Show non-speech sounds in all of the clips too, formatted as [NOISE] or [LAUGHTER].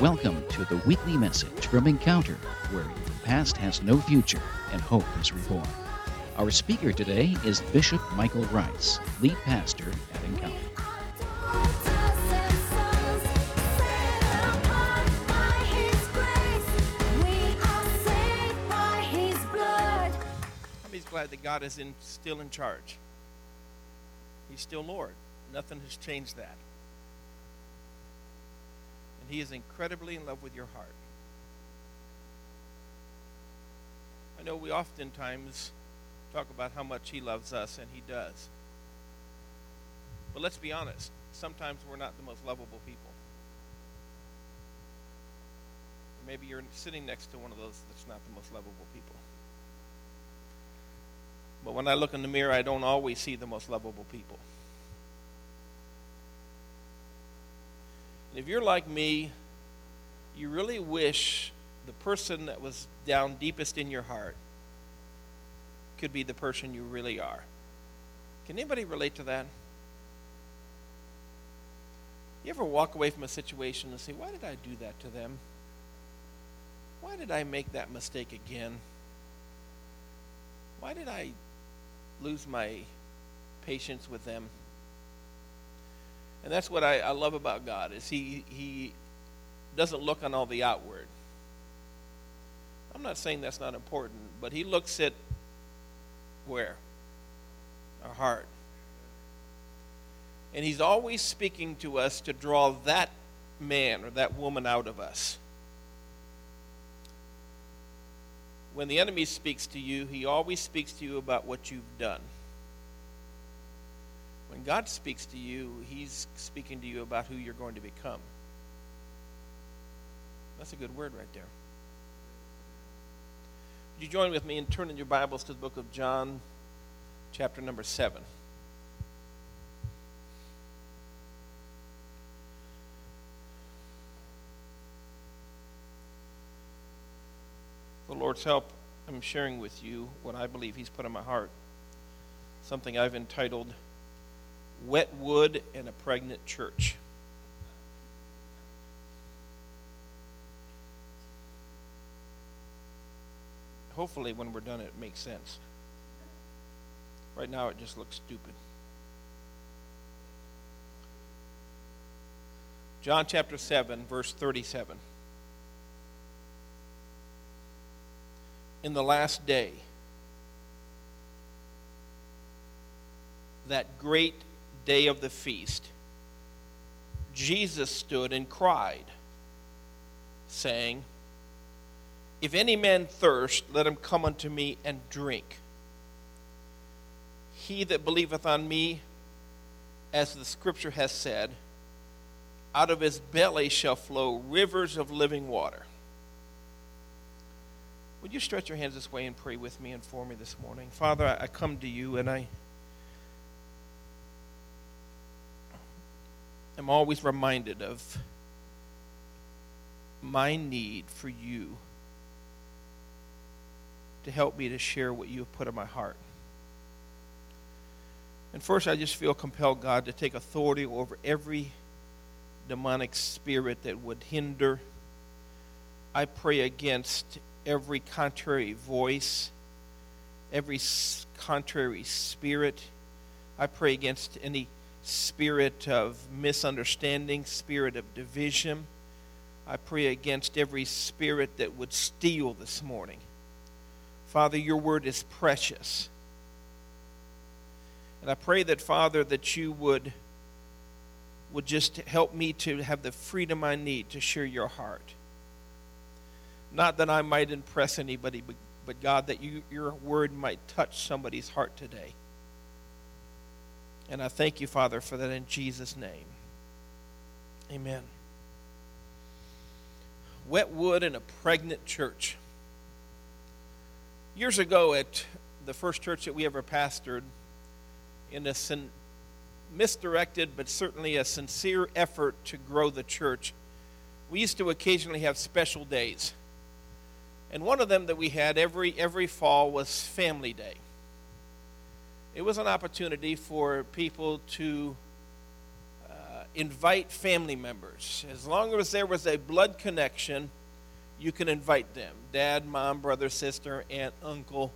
Welcome to the weekly message from Encounter, where the past has no future and hope is reborn. Our speaker today is Bishop Michael Rice, lead pastor at Encounter. He's glad that God is in, still in charge. He's still Lord. Nothing has changed that. He is incredibly in love with your heart. I know we oftentimes talk about how much He loves us, and He does. But let's be honest, sometimes we're not the most lovable people. Maybe you're sitting next to one of those that's not the most lovable people. But when I look in the mirror, I don't always see the most lovable people. And if you're like me, you really wish the person that was down deepest in your heart could be the person you really are. Can anybody relate to that? You ever walk away from a situation and say, Why did I do that to them? Why did I make that mistake again? Why did I lose my patience with them. And that's what I, I, love about God is he he doesn't look on all the outward. I'm not saying that's not important, but he looks at where? Our heart. And he's always speaking to us to draw that man or that woman out of us. when the enemy speaks to you, he always speaks to you about what you've done. When God speaks to you, he's speaking to you about who you're going to become. That's a good word right there. Would you join with me in turning your Bibles to the book of John, chapter number 7. the Lord's help, I'm sharing with you what I believe He's put in my heart. Something I've entitled Wet Wood and a Pregnant Church. Hopefully, when we're done, it makes sense. Right now, it just looks stupid. John chapter 7, verse 37. in the last day. That great day of the feast, Jesus stood and cried, saying, If any man thirst, let him come unto me and drink. He that believeth on me, as the scripture has said, out of his belly shall flow rivers of living water. Would you stretch your hands this way and pray with me and for me this morning? Father, I come to you and I am always reminded of my need for you to help me to share what you have put in my heart. And first, I just feel compelled, God, to take authority over every demonic spirit that would hinder. I pray against every contrary voice, every contrary spirit. I pray against any spirit of misunderstanding, spirit of division. I pray against every spirit that would steal this morning. Father, your word is precious. And I pray that, Father, that you would, would just help me to have the freedom I need to share your heart. Not that I might impress anybody, but, but God, that you, your word might touch somebody's heart today. And I thank you, Father, for that in Jesus' name. Amen. Wet wood in a pregnant church. Years ago, at the first church that we ever pastored, in a sin- misdirected but certainly a sincere effort to grow the church, we used to occasionally have special days. And one of them that we had every every fall was Family Day. It was an opportunity for people to uh, invite family members. As long as there was a blood connection, you can invite them dad, mom, brother, sister, aunt, uncle,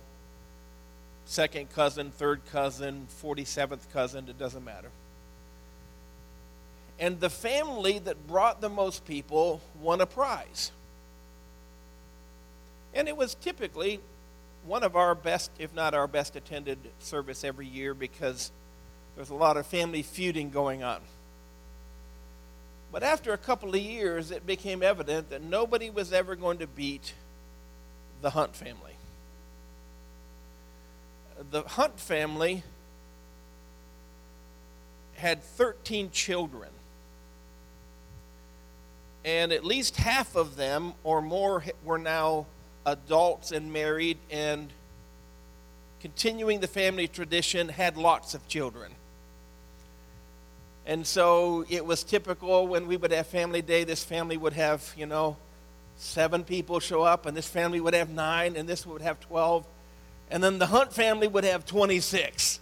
second cousin, third cousin, 47th cousin, it doesn't matter. And the family that brought the most people won a prize. And it was typically one of our best, if not our best attended service every year because there's a lot of family feuding going on. But after a couple of years, it became evident that nobody was ever going to beat the Hunt family. The Hunt family had 13 children. And at least half of them or more were now adults and married and continuing the family tradition had lots of children. And so it was typical when we would have family day, this family would have, you know, seven people show up, and this family would have nine, and this would have 12. And then the Hunt family would have 26,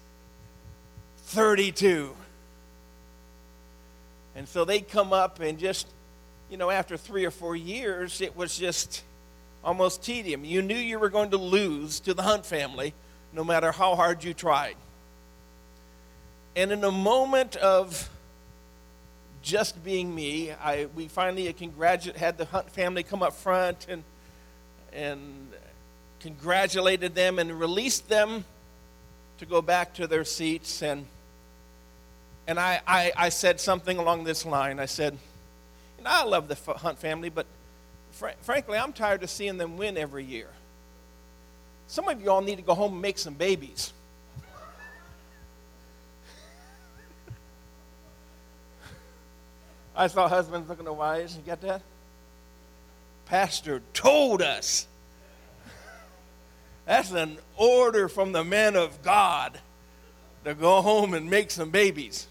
32. And so they'd come up, and just, you know, after three or four years, it was just almost tedium. You knew you were going to lose to the Hunt family no matter how hard you tried. And in a moment of just being me, I, we finally congratulate, had the Hunt family come up front and, and congratulated them and released them to go back to their seats. And, and I, I, I said something along this line. I said, know, I love the Hunt family, but fr- frankly, I'm tired of seeing them win every year. Some of you all need to go home and make some babies. I saw husbands looking at wives. You get that? Pastor told us. That's an order from the man of God to go home and make some babies.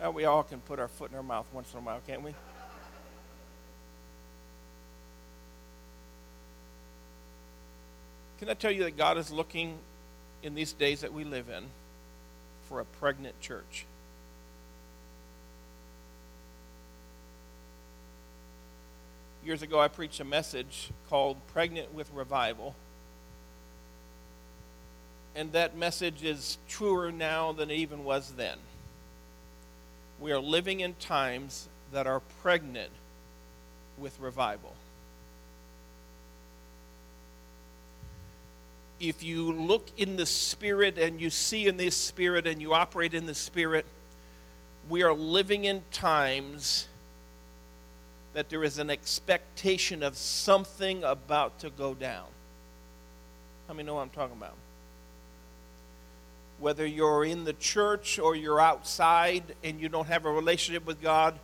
Now we all can put our foot in our mouth once in a while, can't we? Can I tell you that God is looking in these days that we live in for a pregnant church. Years ago, I preached a message called Pregnant with Revival. And that message is truer now than it even was then. We are living in times that are pregnant with revival. if you look in the Spirit and you see in the Spirit and you operate in the Spirit, we are living in times that there is an expectation of something about to go down. How many know what I'm talking about? Whether you're in the church or you're outside and you don't have a relationship with God,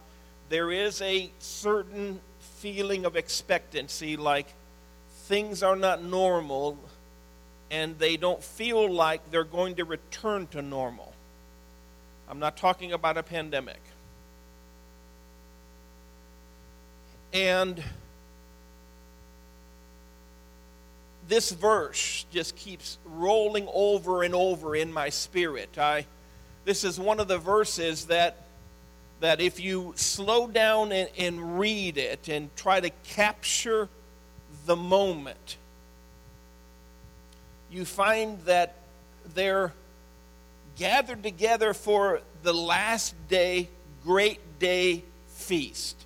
there is a certain feeling of expectancy like things are not normal and they don't feel like they're going to return to normal. I'm not talking about a pandemic. And this verse just keeps rolling over and over in my spirit. I, this is one of the verses that, that if you slow down and, and read it and try to capture the moment, you find that they're gathered together for the last day, great day feast.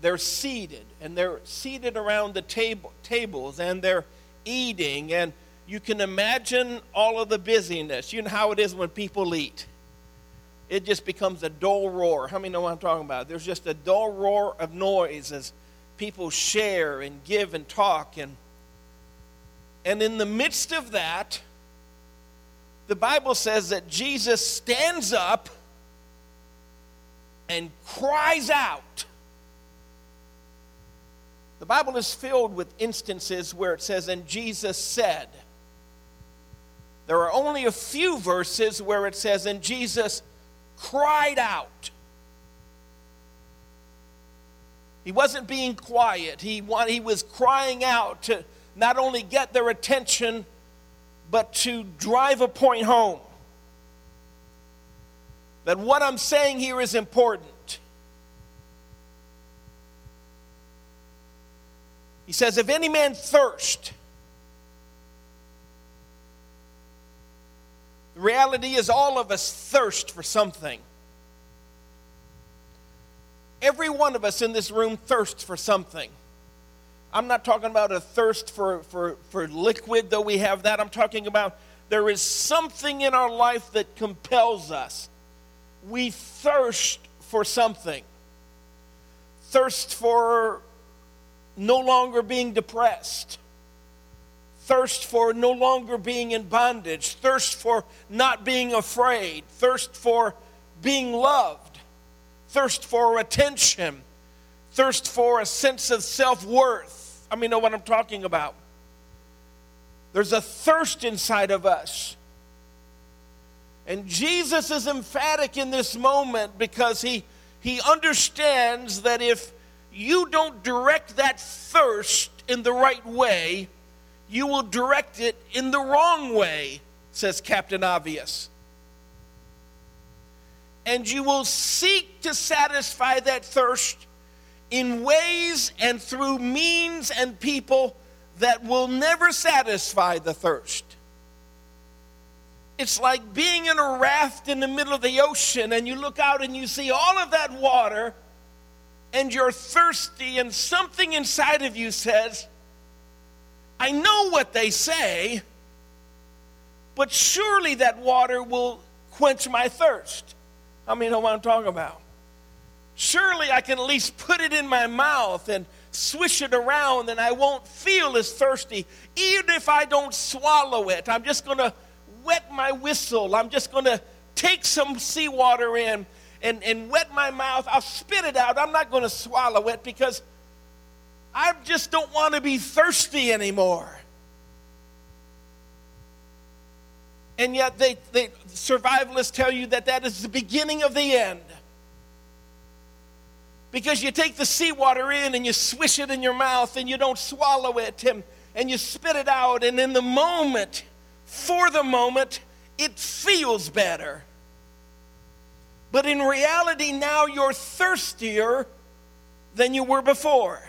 They're seated, and they're seated around the table, tables, and they're eating, and you can imagine all of the busyness. You know how it is when people eat. It just becomes a dull roar. How many know what I'm talking about? There's just a dull roar of noise as people share and give and talk and and in the midst of that, the Bible says that Jesus stands up and cries out. The Bible is filled with instances where it says, and Jesus said. There are only a few verses where it says, and Jesus cried out. He wasn't being quiet, he, he was crying out to not only get their attention, but to drive a point home that what I'm saying here is important. He says, If any man thirst, the reality is all of us thirst for something. Every one of us in this room thirsts for something. I'm not talking about a thirst for, for, for liquid, though we have that. I'm talking about there is something in our life that compels us. We thirst for something. Thirst for no longer being depressed. Thirst for no longer being in bondage. Thirst for not being afraid. Thirst for being loved. Thirst for attention. Thirst for a sense of self worth I mean, know what I'm talking about? There's a thirst inside of us. And Jesus is emphatic in this moment because he, he understands that if you don't direct that thirst in the right way, you will direct it in the wrong way, says Captain Obvious. And you will seek to satisfy that thirst in ways and through means and people that will never satisfy the thirst. It's like being in a raft in the middle of the ocean and you look out and you see all of that water and you're thirsty, and something inside of you says, I know what they say, but surely that water will quench my thirst. I mean, know what I'm talking about? surely I can at least put it in my mouth and swish it around and I won't feel as thirsty, even if I don't swallow it. I'm just going to wet my whistle. I'm just going to take some seawater in and, and wet my mouth. I'll spit it out. I'm not going to swallow it because I just don't want to be thirsty anymore. And yet, they, they, survivalists tell you that that is the beginning of the end. Because you take the seawater in and you swish it in your mouth and you don't swallow it and, and you spit it out, and in the moment, for the moment, it feels better. But in reality, now you're thirstier than you were before.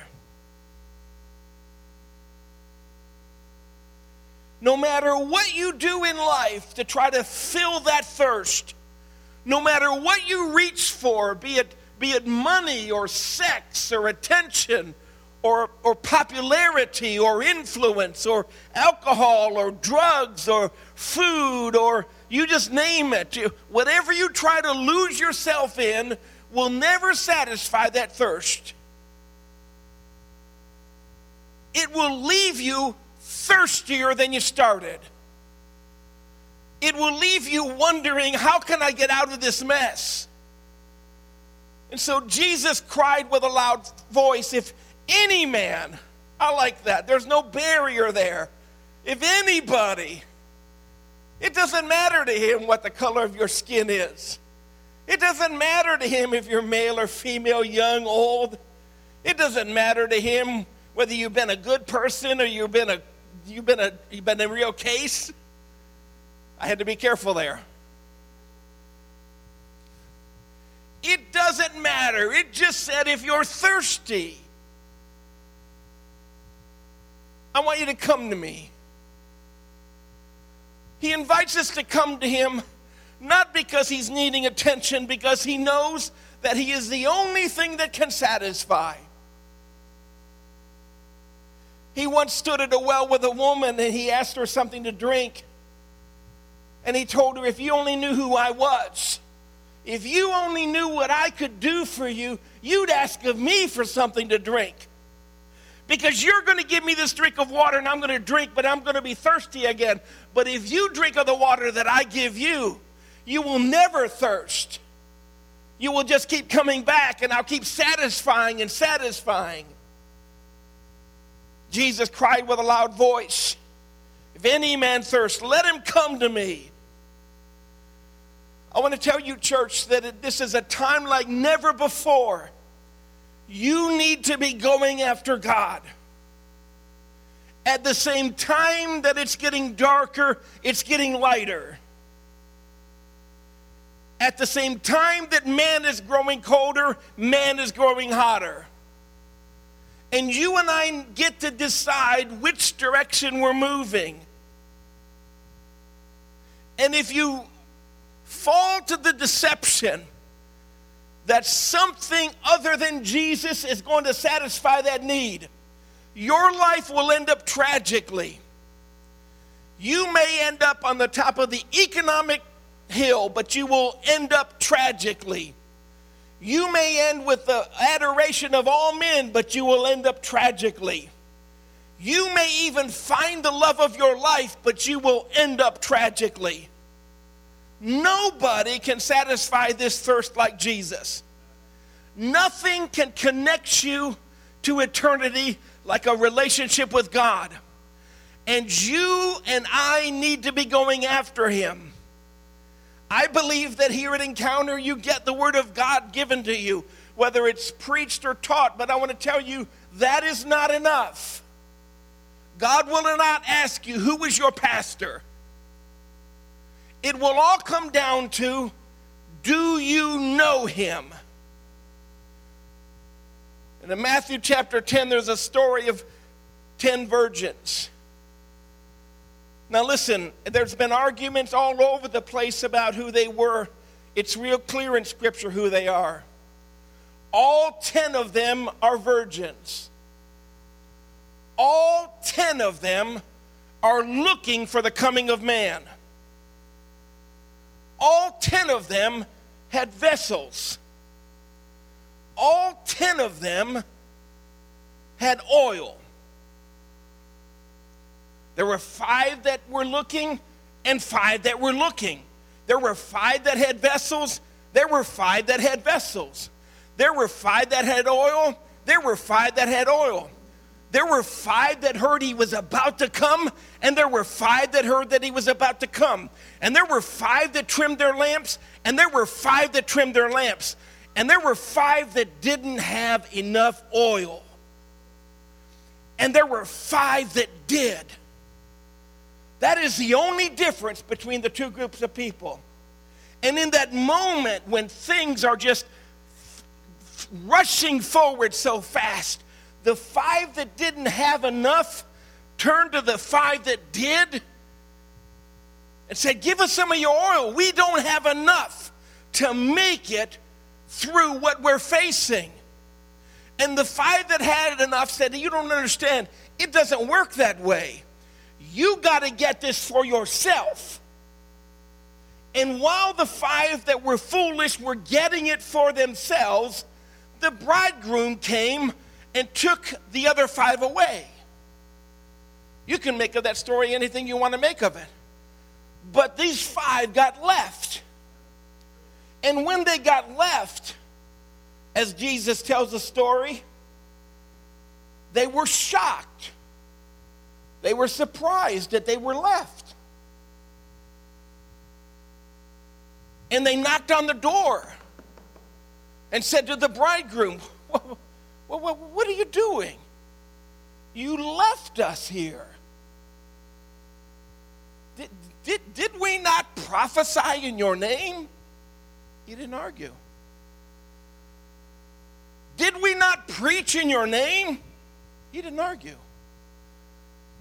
No matter what you do in life to try to fill that thirst, no matter what you reach for, be it be it money or sex or attention or, or popularity or influence or alcohol or drugs or food or you just name it. Whatever you try to lose yourself in will never satisfy that thirst. It will leave you thirstier than you started. It will leave you wondering, how can I get out of this mess? And so Jesus cried with a loud voice, If any man, I like that, there's no barrier there. If anybody, it doesn't matter to him what the color of your skin is. It doesn't matter to him if you're male or female, young, old. It doesn't matter to him whether you've been a good person or you've been a you've been a you've been a real case. I had to be careful there. It doesn't matter. It just said if you're thirsty, I want you to come to me. He invites us to come to him not because he's needing attention, because he knows that he is the only thing that can satisfy. He once stood at a well with a woman and he asked her something to drink. And he told her, If you only knew who I was, if you only knew what I could do for you, you'd ask of me for something to drink. Because you're going to give me this drink of water and I'm going to drink, but I'm going to be thirsty again. But if you drink of the water that I give you, you will never thirst. You will just keep coming back and I'll keep satisfying and satisfying. Jesus cried with a loud voice If any man thirst, let him come to me. I want to tell you, church, that this is a time like never before. You need to be going after God. At the same time that it's getting darker, it's getting lighter. At the same time that man is growing colder, man is growing hotter. And you and I get to decide which direction we're moving. And if you fall to the deception that something other than Jesus is going to satisfy that need, your life will end up tragically. You may end up on the top of the economic hill, but you will end up tragically. You may end with the adoration of all men, but you will end up tragically. You may even find the love of your life, but you will end up tragically. Nobody can satisfy this thirst like Jesus. Nothing can connect you to eternity like a relationship with God. And you and I need to be going after Him. I believe that here at Encounter, you get the Word of God given to you, whether it's preached or taught. But I want to tell you that is not enough. God will not ask you, Who is your pastor? It will all come down to, Do you know him? And in Matthew chapter 10, there's a story of 10 virgins. Now, listen, there's been arguments all over the place about who they were. It's real clear in Scripture who they are. All 10 of them are virgins. All 10 of them are looking for the coming of man. All 10 of them had vessels. All 10 of them had oil. There were five that were looking and five that were looking. There were five that had vessels. There were five that had vessels. There were five that had oil. There were five that had oil. There were five that heard he was about to come, and there were five that heard that he was about to come. And there were five that trimmed their lamps, and there were five that trimmed their lamps. And there were five that didn't have enough oil. And there were five that did. That is the only difference between the two groups of people. And in that moment when things are just rushing forward so fast, the five that didn't have enough turned to the five that did and said, Give us some of your oil. We don't have enough to make it through what we're facing. And the five that had enough said, You don't understand. It doesn't work that way. You got to get this for yourself. And while the five that were foolish were getting it for themselves, the bridegroom came and took the other five away. You can make of that story anything you want to make of it. But these five got left. And when they got left, as Jesus tells the story, they were shocked they were surprised that they were left. And they knocked on the door and said to the bridegroom, [LAUGHS] What are you doing? You left us here. Did, did, did we not prophesy in your name? He didn't argue. Did we not preach in your name? He didn't argue.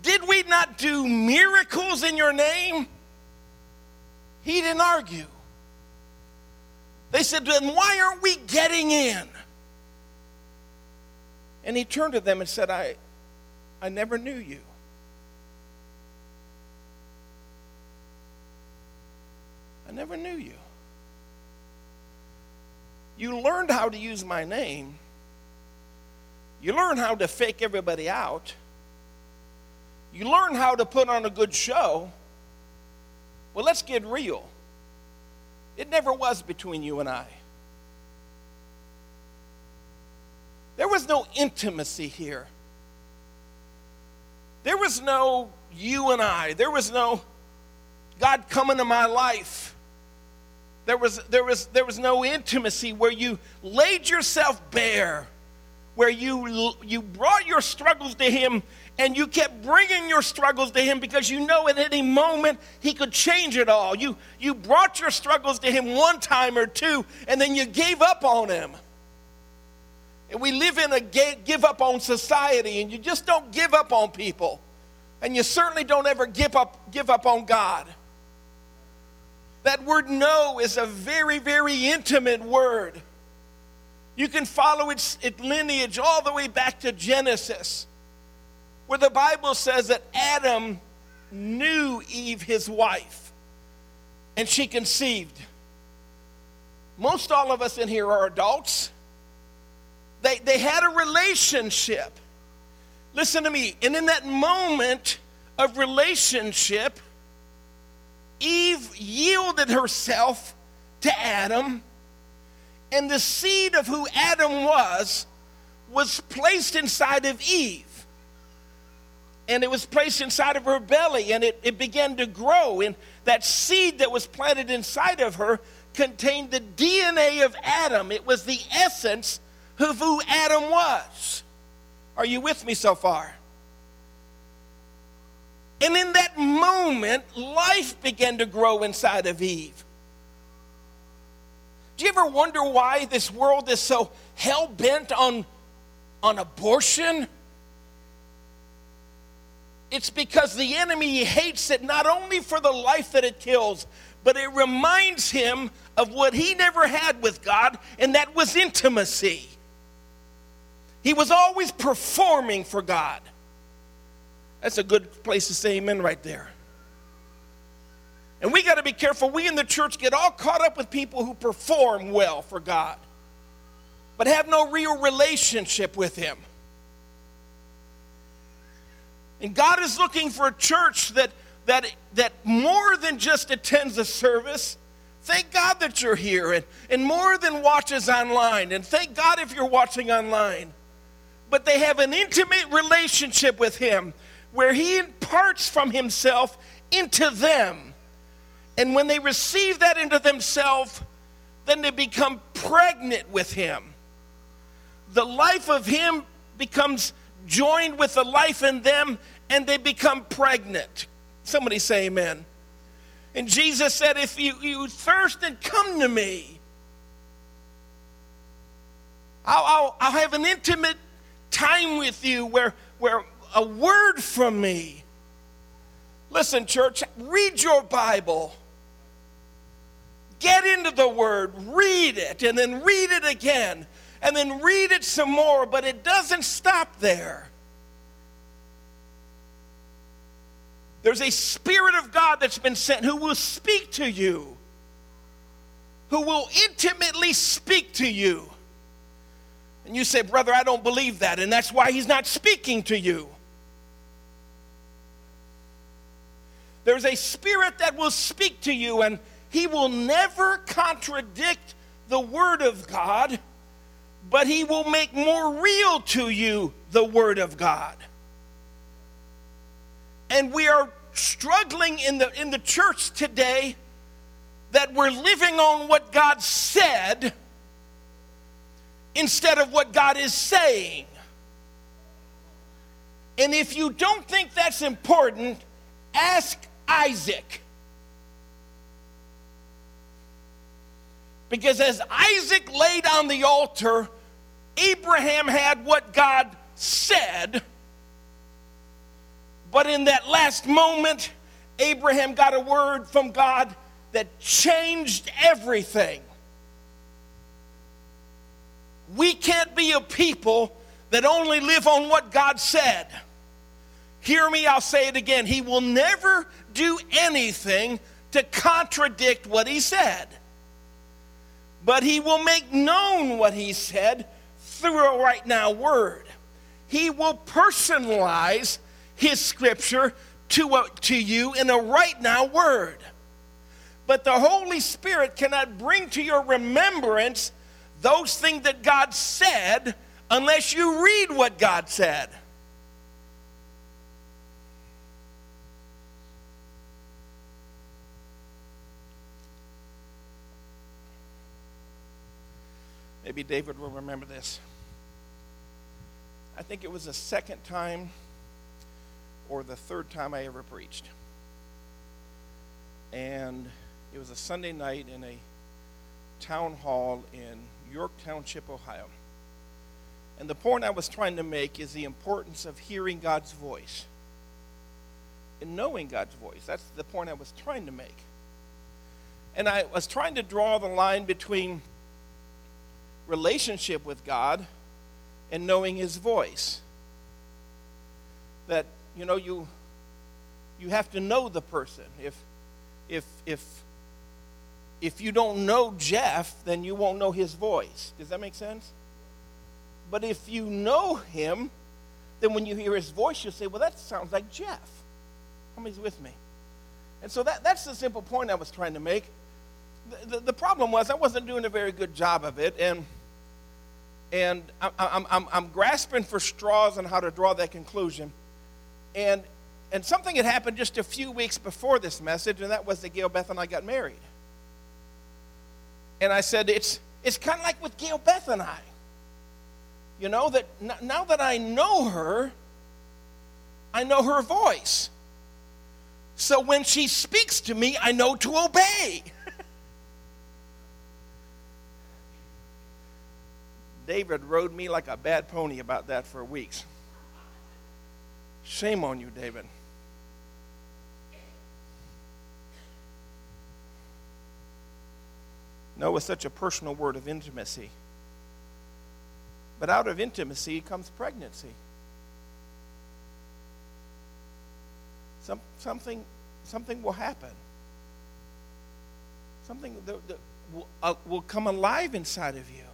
Did we not do miracles in your name? He didn't argue. They said, Then why aren't we getting in? And he turned to them and said, I, I never knew you. I never knew you. You learned how to use my name. You learned how to fake everybody out. You learn how to put on a good show. Well, let's get real. It never was between you and I. There was no intimacy here. There was no you and I. There was no God come into my life. There was, there, was, there was no intimacy where you laid yourself bare, where you, you brought your struggles to Him and you kept bringing your struggles to him because you know at any moment he could change it all. You, you brought your struggles to him one time or two, and then you gave up on him. And we live in a give up on society, and you just don't give up on people. And you certainly don't ever give up, give up on God. That word know is a very, very intimate word. You can follow its, its lineage all the way back to Genesis where the Bible says that Adam knew Eve, his wife, and she conceived. Most all of us in here are adults. They, they had a relationship. Listen to me. And in that moment of relationship, Eve yielded herself to Adam, and the seed of who Adam was was placed inside of Eve and it was placed inside of her belly and it, it began to grow. And that seed that was planted inside of her contained the DNA of Adam. It was the essence of who Adam was. Are you with me so far? And in that moment, life began to grow inside of Eve. Do you ever wonder why this world is so hell bent on, on abortion? It's because the enemy hates it not only for the life that it kills, but it reminds him of what he never had with God, and that was intimacy. He was always performing for God. That's a good place to say amen right there. And we got to be careful. We in the church get all caught up with people who perform well for God, but have no real relationship with Him. And God is looking for a church that, that, that more than just attends a service. Thank God that you're here, and, and more than watches online. And thank God if you're watching online. But they have an intimate relationship with Him where He imparts from Himself into them. And when they receive that into themselves, then they become pregnant with Him. The life of Him becomes joined with the life in them, and they become pregnant. Somebody say amen. And Jesus said, If you, you thirst and come to me, I'll, I'll, I'll have an intimate time with you where, where a word from me. Listen, church, read your Bible. Get into the word, read it, and then read it again and then read it some more, but it doesn't stop there. There's a Spirit of God that's been sent who will speak to you, who will intimately speak to you. And you say, Brother, I don't believe that, and that's why He's not speaking to you. There's a Spirit that will speak to you, and He will never contradict the Word of God but he will make more real to you the Word of God. And we are struggling in the, in the church today that we're living on what God said instead of what God is saying. And if you don't think that's important, ask Isaac. Because as Isaac laid on the altar, Abraham had what God said, but in that last moment, Abraham got a word from God that changed everything. We can't be a people that only live on what God said. Hear me, I'll say it again. He will never do anything to contradict what he said. But he will make known what he said through a right now word. He will personalize his scripture to, a, to you in a right now word. But the Holy Spirit cannot bring to your remembrance those things that God said unless you read what God said. Maybe David will remember this. I think it was the second time or the third time I ever preached. And it was a Sunday night in a town hall in York Township, Ohio. And the point I was trying to make is the importance of hearing God's voice and knowing God's voice. That's the point I was trying to make. And I was trying to draw the line between relationship with God and knowing his voice. That, you know, you you have to know the person. If if if if you don't know Jeff, then you won't know his voice. Does that make sense? But if you know him, then when you hear his voice, you'll say, Well, that sounds like Jeff. Many's with me? And so that, that's the simple point I was trying to make. The, the, the problem was I wasn't doing a very good job of it, and and I'm, I'm, I'm grasping for straws on how to draw that conclusion. And, and something had happened just a few weeks before this message, and that was that Gail Beth and I got married. And I said, it's, it's kind of like with Gail Beth and I. You know, that now that I know her, I know her voice. So when she speaks to me, I know to obey. [LAUGHS] David rode me like a bad pony about that for weeks. Shame on you, David. Know is such a personal word of intimacy. But out of intimacy comes pregnancy. Some, something, something will happen. Something that, that will, uh, will come alive inside of you.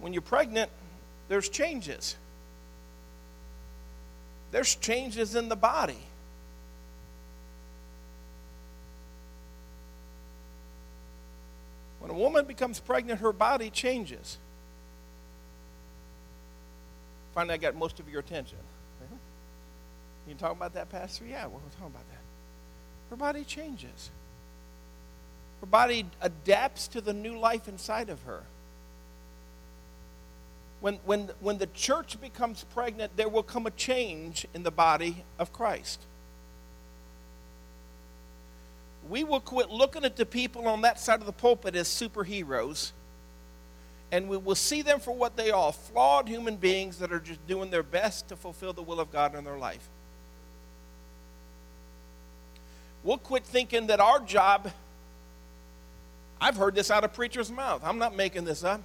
when you're pregnant, there's changes. There's changes in the body. When a woman becomes pregnant, her body changes. Finally, I got most of your attention. Mm-hmm. You talk about that, Pastor? Yeah, we're talking about that. Her body changes. Her body adapts to the new life inside of her when, when, when the church becomes pregnant, there will come a change in the body of Christ. We will quit looking at the people on that side of the pulpit as superheroes, and we will see them for what they are flawed human beings that are just doing their best to fulfill the will of God in their life. We'll quit thinking that our job, I've heard this out of preacher's mouth. I'm not making this up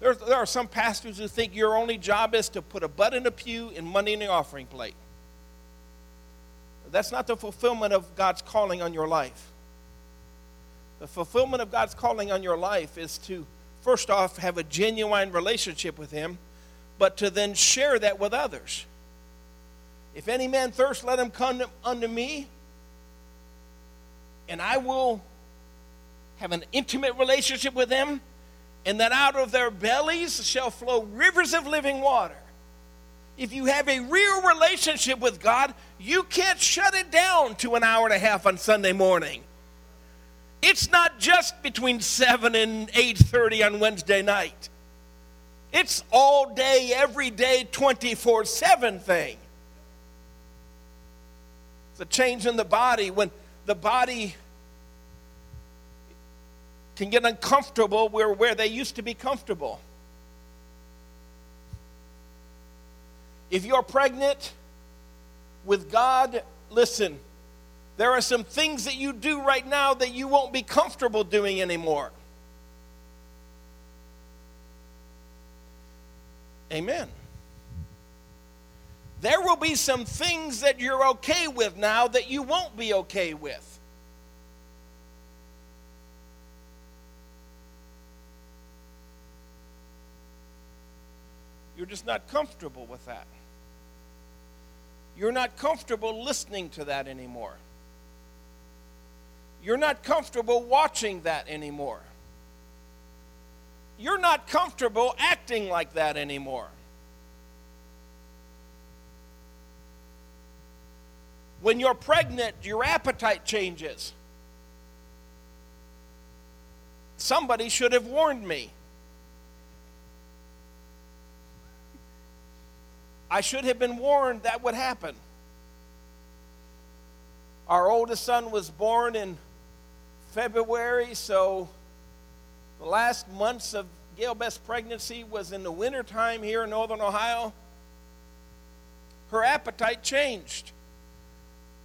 there, there are some pastors who think your only job is to put a butt in a pew and money in the offering plate. That's not the fulfillment of God's calling on your life. The fulfillment of God's calling on your life is to, first off, have a genuine relationship with Him, but to then share that with others. If any man thirst, let him come unto me, and I will have an intimate relationship with them and that out of their bellies shall flow rivers of living water. If you have a real relationship with God, you can't shut it down to an hour and a half on Sunday morning. It's not just between 7 and 8:30 on Wednesday night. It's all day every day 24/7 thing. It's a change in the body when the body can get uncomfortable where, where they used to be comfortable. If you're pregnant with God, listen, there are some things that you do right now that you won't be comfortable doing anymore. Amen. There will be some things that you're okay with now that you won't be okay with. You're just not comfortable with that. You're not comfortable listening to that anymore. You're not comfortable watching that anymore. You're not comfortable acting like that anymore. When you're pregnant, your appetite changes. Somebody should have warned me. I should have been warned that would happen. Our oldest son was born in February, so the last months of Gail Beth's pregnancy was in the wintertime here in northern Ohio. Her appetite changed.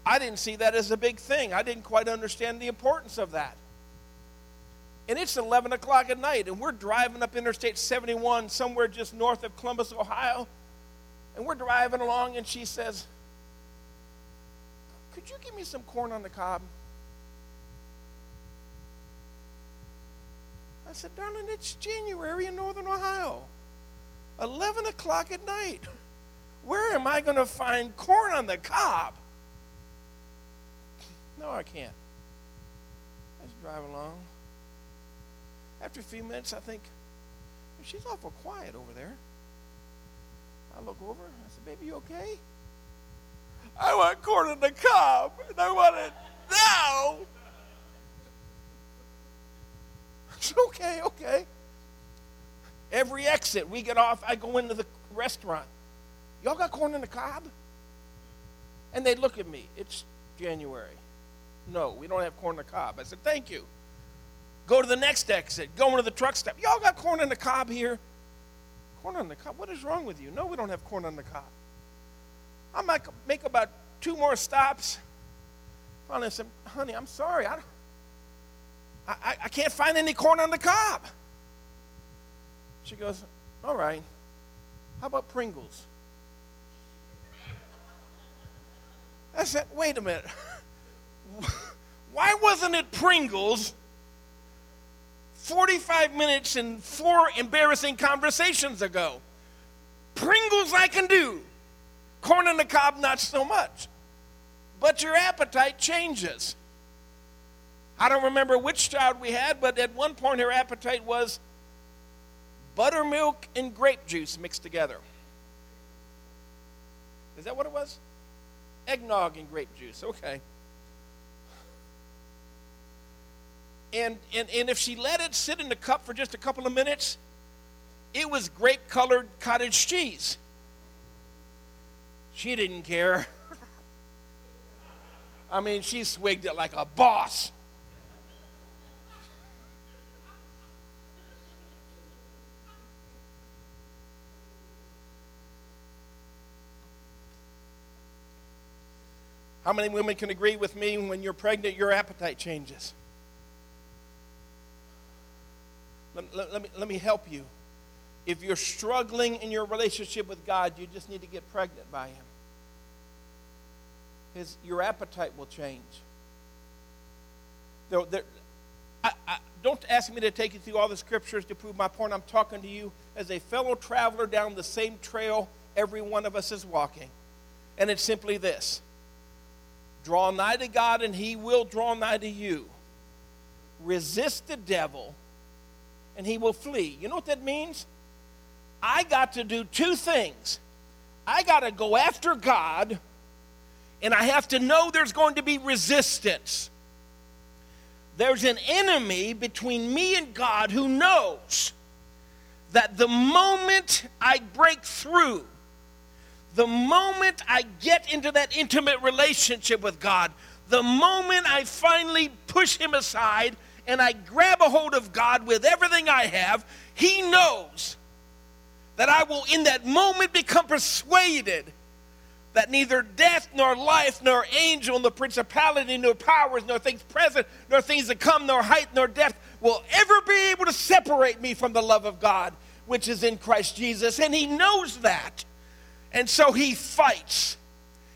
I didn't see that as a big thing. I didn't quite understand the importance of that. And it's 11 o'clock at night, and we're driving up Interstate 71 somewhere just north of Columbus, Ohio. And we're driving along, and she says, Could you give me some corn on the cob? I said, Darling, it's January in northern Ohio. 11 o'clock at night. Where am I going to find corn on the cob? No, I can't. I just drive along. After a few minutes, I think, she's awful quiet over there. I look over. I said, Baby, you okay? I want corn on the cob, and I want it now. [LAUGHS] It's okay, okay. Every exit we get off, I go into the restaurant. Y'all got corn on the cob? And they look at me. It's January. No, we don't have corn on the cob. I said, Thank you. Go to the next exit. Go into the truck stop. Y'all got corn on the cob here? Corn on the cob? What is wrong with you? No, we don't have corn on the cob. I might make about two more stops. Finally, I said, honey, I'm sorry. I, I, I can't find any corn on the cob. She goes, all right. How about Pringles? I said, wait a minute. [LAUGHS] Why wasn't it Pringles 45 minutes and four embarrassing conversations ago. Pringles I can do, corn on the cob not so much. But your appetite changes. I don't remember which child we had, but at one point her appetite was buttermilk and grape juice mixed together. Is that what it was? Eggnog and grape juice. Okay. And, and, and if she let it sit in the cup for just a couple of minutes, it was grape colored cottage cheese. She didn't care. I mean, she swigged it like a boss. How many women can agree with me when you're pregnant, your appetite changes? Let, let, let, me, let me help you. If you're struggling in your relationship with God, you just need to get pregnant by Him. His, your appetite will change. There, there, I, I, don't ask me to take you through all the scriptures to prove my point. I'm talking to you as a fellow traveler down the same trail every one of us is walking. And it's simply this draw nigh to God, and He will draw nigh to you. Resist the devil, and he will flee. You know what that means? I got to do two things. I got to go after God, and I have to know there's going to be resistance. There's an enemy between me and God who knows that the moment I break through, the moment I get into that intimate relationship with God, the moment I finally push Him aside and I grab a hold of God with everything I have, He knows that I will, in that moment, become persuaded that neither death, nor life, nor angel, nor principality, nor powers, nor things present, nor things to come, nor height, nor depth will ever be able to separate me from the love of God, which is in Christ Jesus. And He knows that. And so He fights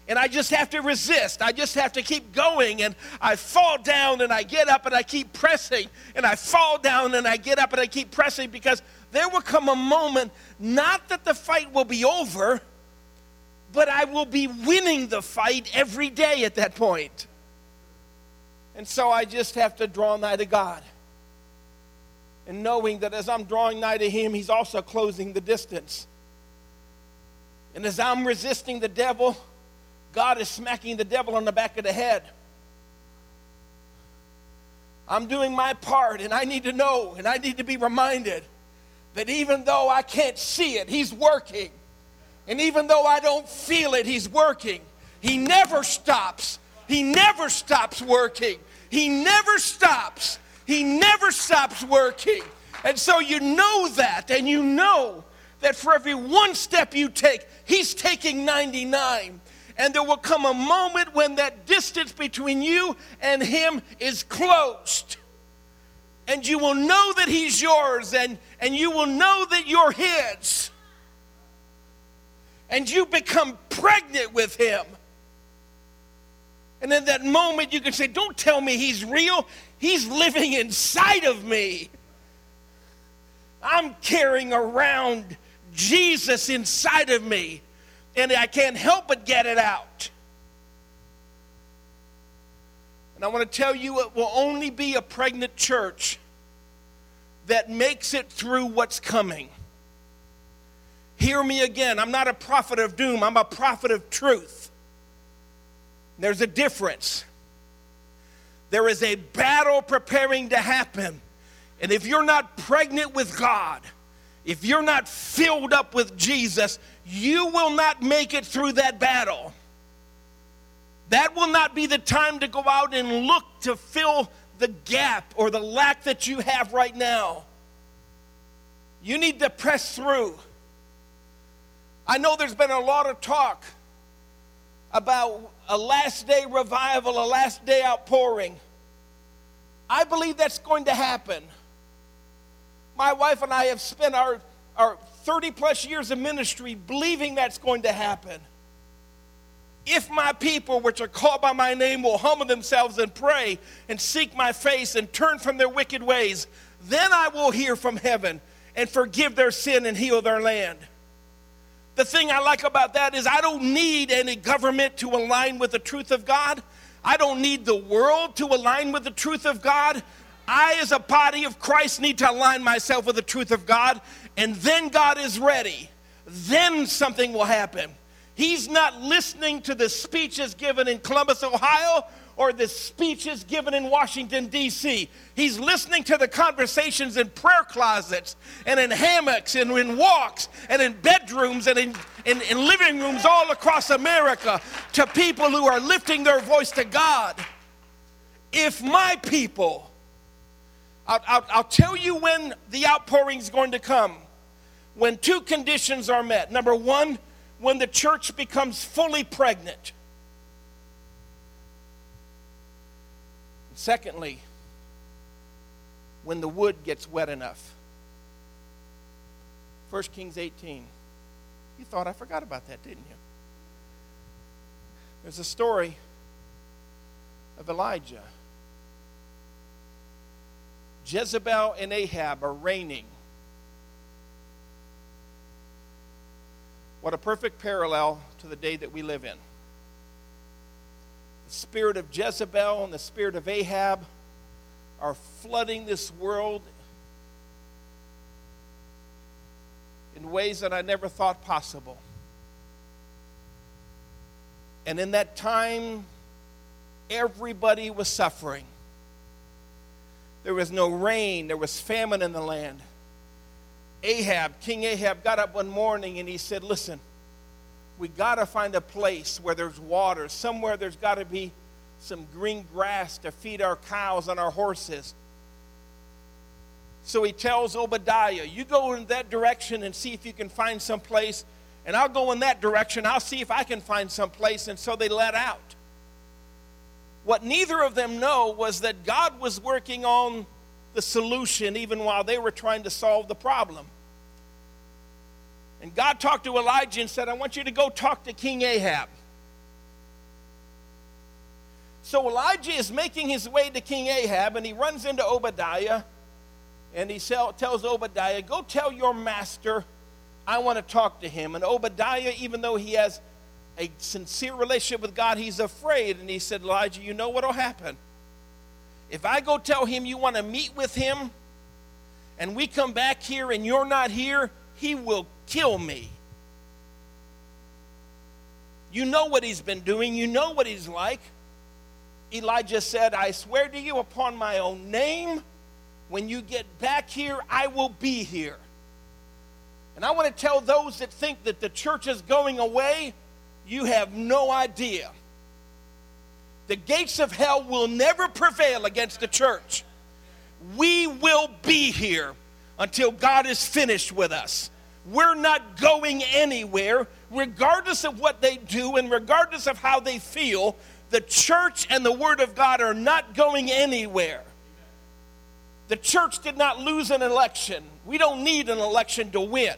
and I just have to resist. I just have to keep going. And I fall down and I get up and I keep pressing. And I fall down and I get up and I keep pressing because there will come a moment, not that the fight will be over, but I will be winning the fight every day at that point. And so I just have to draw nigh to God. And knowing that as I'm drawing nigh to Him, He's also closing the distance. And as I'm resisting the devil, God is smacking the devil on the back of the head. I'm doing my part, and I need to know, and I need to be reminded that even though I can't see it, He's working. And even though I don't feel it, He's working. He never stops. He never stops working. He never stops. He never stops working. And so you know that, and you know that for every one step you take, He's taking 99. And there will come a moment when that distance between you and Him is closed. And you will know that He's yours, and, and you will know that you're His. And you become pregnant with Him. And in that moment, you can say, Don't tell me He's real. He's living inside of me. I'm carrying around Jesus inside of me, and I can't help but get it out. And I want to tell you, it will only be a pregnant church that makes it through what's coming. Hear me again. I'm not a prophet of doom, I'm a prophet of truth. There's a difference. There is a battle preparing to happen. And if you're not pregnant with God, if you're not filled up with Jesus, you will not make it through that battle. That will not be the time to go out and look to fill the gap or the lack that you have right now. You need to press through. I know there's been a lot of talk about a last day revival, a last day outpouring. I believe that's going to happen. My wife and I have spent our, our 30 plus years of ministry believing that's going to happen. If my people, which are called by my name, will humble themselves and pray and seek my face and turn from their wicked ways, then I will hear from heaven and forgive their sin and heal their land. The thing I like about that is I don't need any government to align with the truth of God. I don't need the world to align with the truth of God. I, as a body of Christ, need to align myself with the truth of God, and then God is ready. Then something will happen. He's not listening to the speeches given in Columbus, Ohio, or the speeches given in Washington, D.C. He's listening to the conversations in prayer closets and in hammocks and in walks and in bedrooms and in, in, in living rooms all across America to people who are lifting their voice to God. If my people, I'll, I'll, I'll tell you when the outpouring is going to come. When two conditions are met. Number one, when the church becomes fully pregnant. Secondly, when the wood gets wet enough. 1 Kings 18. You thought I forgot about that, didn't you? There's a story of Elijah. Jezebel and Ahab are reigning. What a perfect parallel to the day that we live in the spirit of Jezebel and the spirit of Ahab are flooding this world in ways that I never thought possible. And in that time, everybody was suffering. There was no rain, there was famine in the land. Ahab, King Ahab, got up one morning and he said, Listen, we got to find a place where there's water. Somewhere there's got to be some green grass to feed our cows and our horses. So he tells Obadiah, You go in that direction and see if you can find some place, and I'll go in that direction. I'll see if I can find some place. And so they let out. What neither of them know was that God was working on the solution even while they were trying to solve the problem. And God talked to Elijah and said, I want you to go talk to King Ahab. So Elijah is making his way to King Ahab and he runs into Obadiah and he tells Obadiah, Go tell your master I want to talk to him. And Obadiah, even though he has a sincere relationship with God, he's afraid. And he said, Elijah, you know what will happen? If I go tell him you want to meet with him and we come back here and you're not here, he will kill me. You know what he's been doing, you know what he's like. Elijah said, I swear to you upon my own name, when you get back here, I will be here. And I want to tell those that think that the church is going away, you have no idea. The gates of hell will never prevail against the church. We will be here until God is finished with us. We're not going anywhere, regardless of what they do and regardless of how they feel. The church and the Word of God are not going anywhere. The church did not lose an election. We don't need an election to win.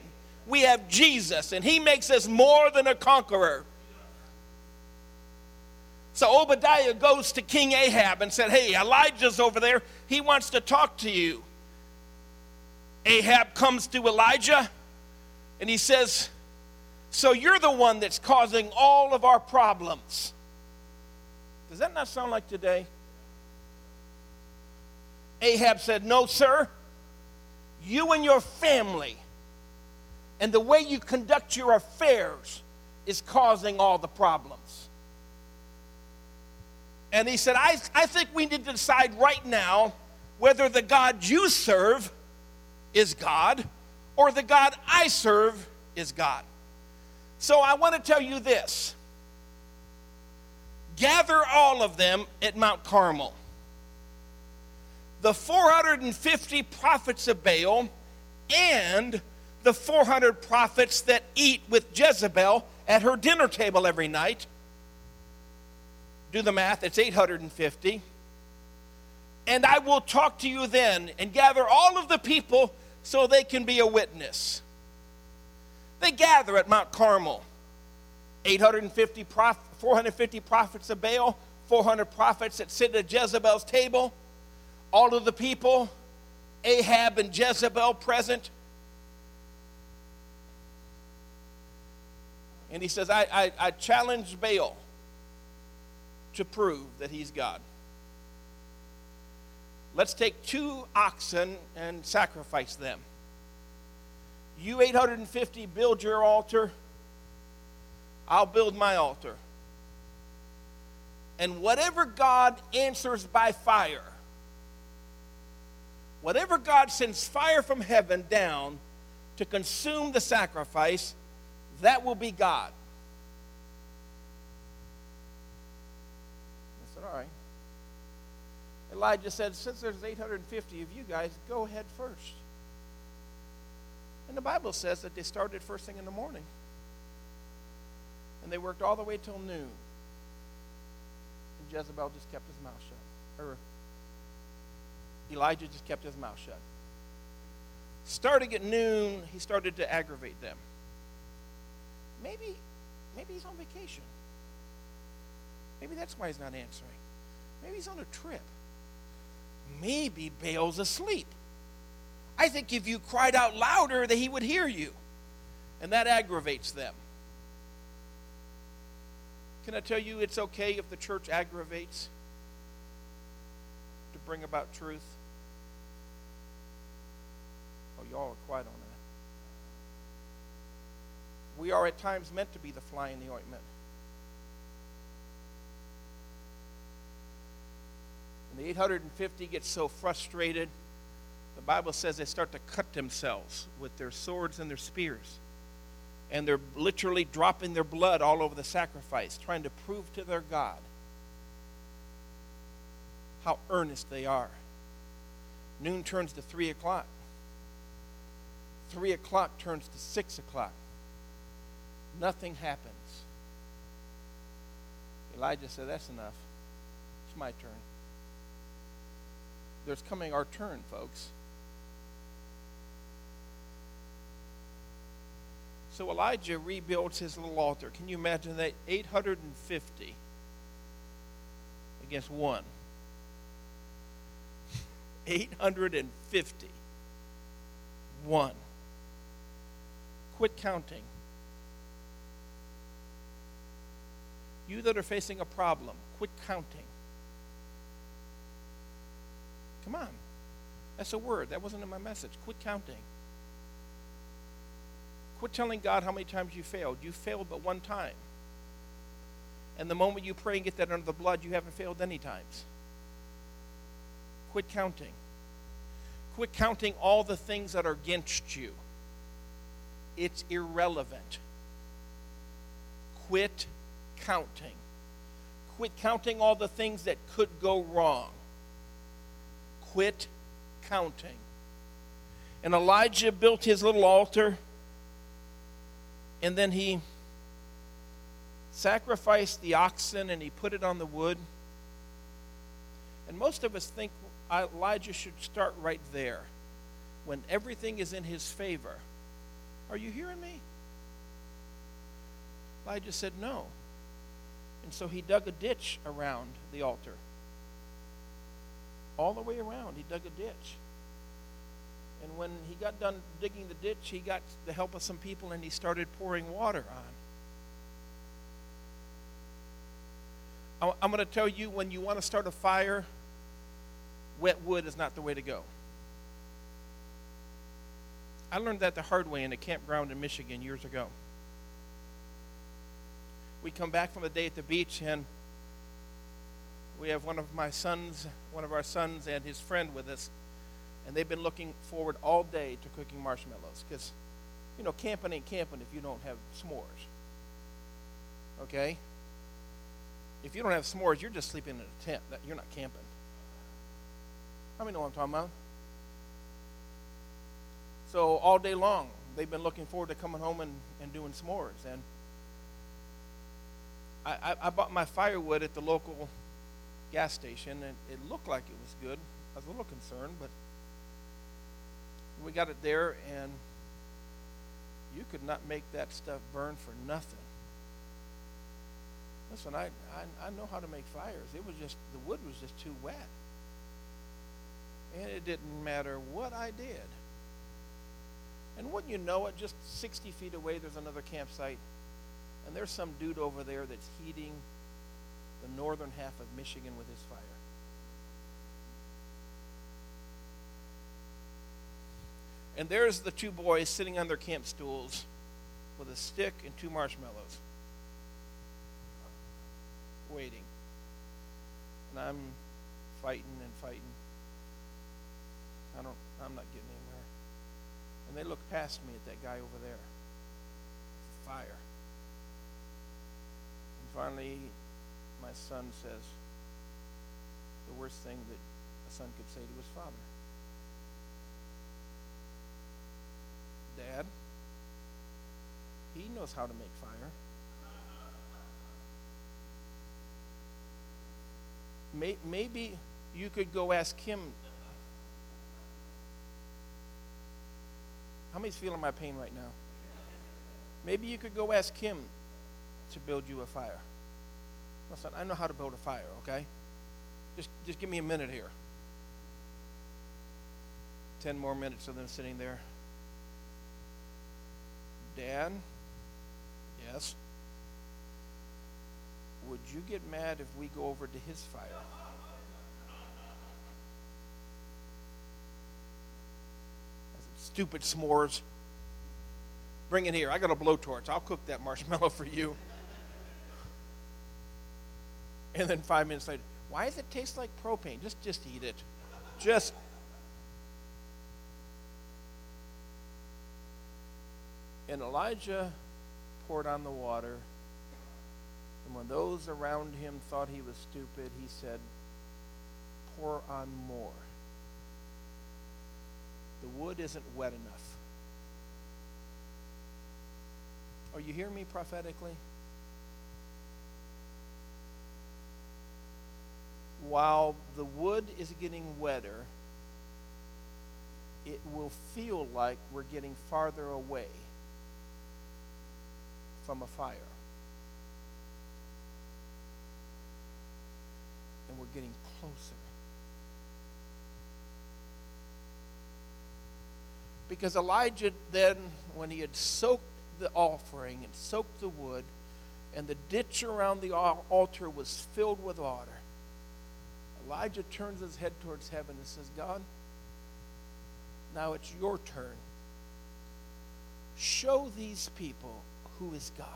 We have Jesus, and He makes us more than a conqueror. So Obadiah goes to King Ahab and said, Hey, Elijah's over there. He wants to talk to you. Ahab comes to Elijah and he says, So you're the one that's causing all of our problems. Does that not sound like today? Ahab said, No, sir. You and your family and the way you conduct your affairs is causing all the problems. And he said, I, I think we need to decide right now whether the God you serve is God or the God I serve is God. So I want to tell you this gather all of them at Mount Carmel. The 450 prophets of Baal and the 400 prophets that eat with Jezebel at her dinner table every night. Do the math, it's 850. And I will talk to you then and gather all of the people so they can be a witness. They gather at Mount Carmel. 850 prof- 450 prophets of Baal, 400 prophets that sit at Jezebel's table, all of the people, Ahab and Jezebel present. And he says, I, I, I challenge Baal to prove that he's God. Let's take two oxen and sacrifice them. You 850 build your altar, I'll build my altar. And whatever God answers by fire, whatever God sends fire from heaven down to consume the sacrifice, that will be God. I said, All right. Elijah said, Since there's 850 of you guys, go ahead first. And the Bible says that they started first thing in the morning. And they worked all the way till noon. And Jezebel just kept his mouth shut. Or Elijah just kept his mouth shut. Starting at noon, he started to aggravate them. Maybe, maybe he's on vacation. Maybe that's why he's not answering. Maybe he's on a trip. Maybe Baal's asleep. I think if you cried out louder, that he would hear you. And that aggravates them. Can I tell you it's okay if the church aggravates to bring about truth? Oh, y'all are quiet on that. We are at times meant to be the fly in the ointment. The 850 get so frustrated, the Bible says they start to cut themselves with their swords and their spears. And they're literally dropping their blood all over the sacrifice, trying to prove to their God how earnest they are. Noon turns to 3 o'clock. 3 o'clock turns to 6 o'clock. Nothing happens. Elijah said, That's enough. It's my turn. There's coming our turn, folks. So Elijah rebuilds his little altar. Can you imagine that? 850 against one. [LAUGHS] 850. One. Quit counting. You that are facing a problem, quit counting. Come on. That's a word. That wasn't in my message. Quit counting. Quit telling God how many times you failed. You failed but one time. And the moment you pray and get that under the blood, you haven't failed any times. Quit counting. Quit counting all the things that are against you. it's irrelevant. Quit counting. Quit counting all the things that could go wrong. Quit counting. And Elijah built his little altar, and then he sacrificed the oxen and he put it on the wood. And most of us think Elijah should start right there when everything is in his favor. Are you hearing me? Elijah said no. And so he dug a ditch around the altar. All the way around, he dug a ditch. And when he got done digging the ditch, he got the help of some people and he started pouring water on. I'm going to tell you when you want to start a fire, wet wood is not the way to go. I learned that the hard way in a campground in Michigan years ago. We come back from a day at the beach and we have one of my sons, one of our sons, and his friend with us and they've been looking forward all day to cooking marshmallows because, you know, camping ain't camping if you don't have s'mores. Okay? If you don't have s'mores, you're just sleeping in a tent. You're not camping. How many know what I'm talking about? So all day long, they've been looking forward to coming home and, and doing s'mores. And I, I, I bought my firewood at the local gas station, and it looked like it was good. I was a little concerned, but we got it there, and you could not make that stuff burn for nothing. Listen, I, I, I know how to make fires. It was just, the wood was just too wet. And it didn't matter what I did. And wouldn't you know it, just 60 feet away, there's another campsite. And there's some dude over there that's heating the northern half of Michigan with his fire. And there's the two boys sitting on their camp stools with a stick and two marshmallows, waiting. And I'm fighting and fighting. I don't, I'm not getting anywhere. And they look past me at that guy over there. Fire. And finally, my son says the worst thing that a son could say to his father. Dad. He knows how to make fire. Maybe you could go ask him. How many's feeling my pain right now? Maybe you could go ask him to build you a fire. I know how to build a fire, okay? Just, just give me a minute here. Ten more minutes of them sitting there. Dad, yes, would you get mad if we go over to his fire? Stupid s'mores. Bring it here. I got a blowtorch. I'll cook that marshmallow [LAUGHS] for you. And then five minutes later, why does it taste like propane? Just just eat it. Just And Elijah poured on the water. And when those around him thought he was stupid, he said, Pour on more. The wood isn't wet enough. Are you hearing me prophetically? While the wood is getting wetter, it will feel like we're getting farther away from a fire. And we're getting closer. Because Elijah then, when he had soaked the offering and soaked the wood, and the ditch around the altar was filled with water, Elijah turns his head towards heaven and says, God, now it's your turn. Show these people who is God.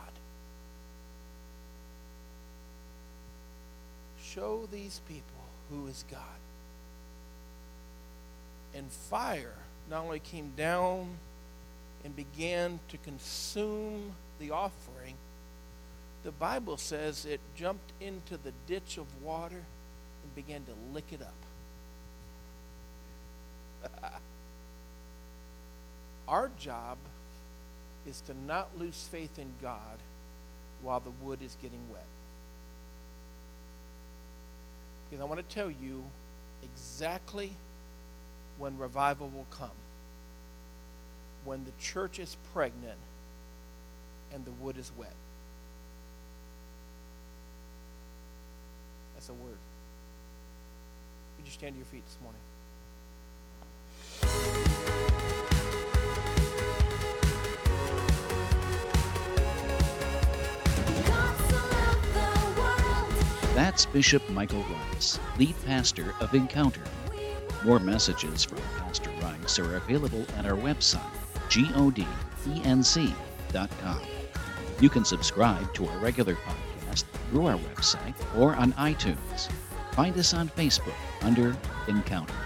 Show these people who is God. And fire not only came down and began to consume the offering, the Bible says it jumped into the ditch of water and began to lick it up. [LAUGHS] Our job is to not lose faith in God while the wood is getting wet. Because I want to tell you exactly when revival will come. When the church is pregnant and the wood is wet. That's a word. Would you stand to your feet this morning? That's Bishop Michael Rice, lead pastor of Encounter. More messages from Pastor Rice are available at our website, godenc.com. You can subscribe to our regular podcast through our website or on iTunes. Find us on Facebook under Encounter.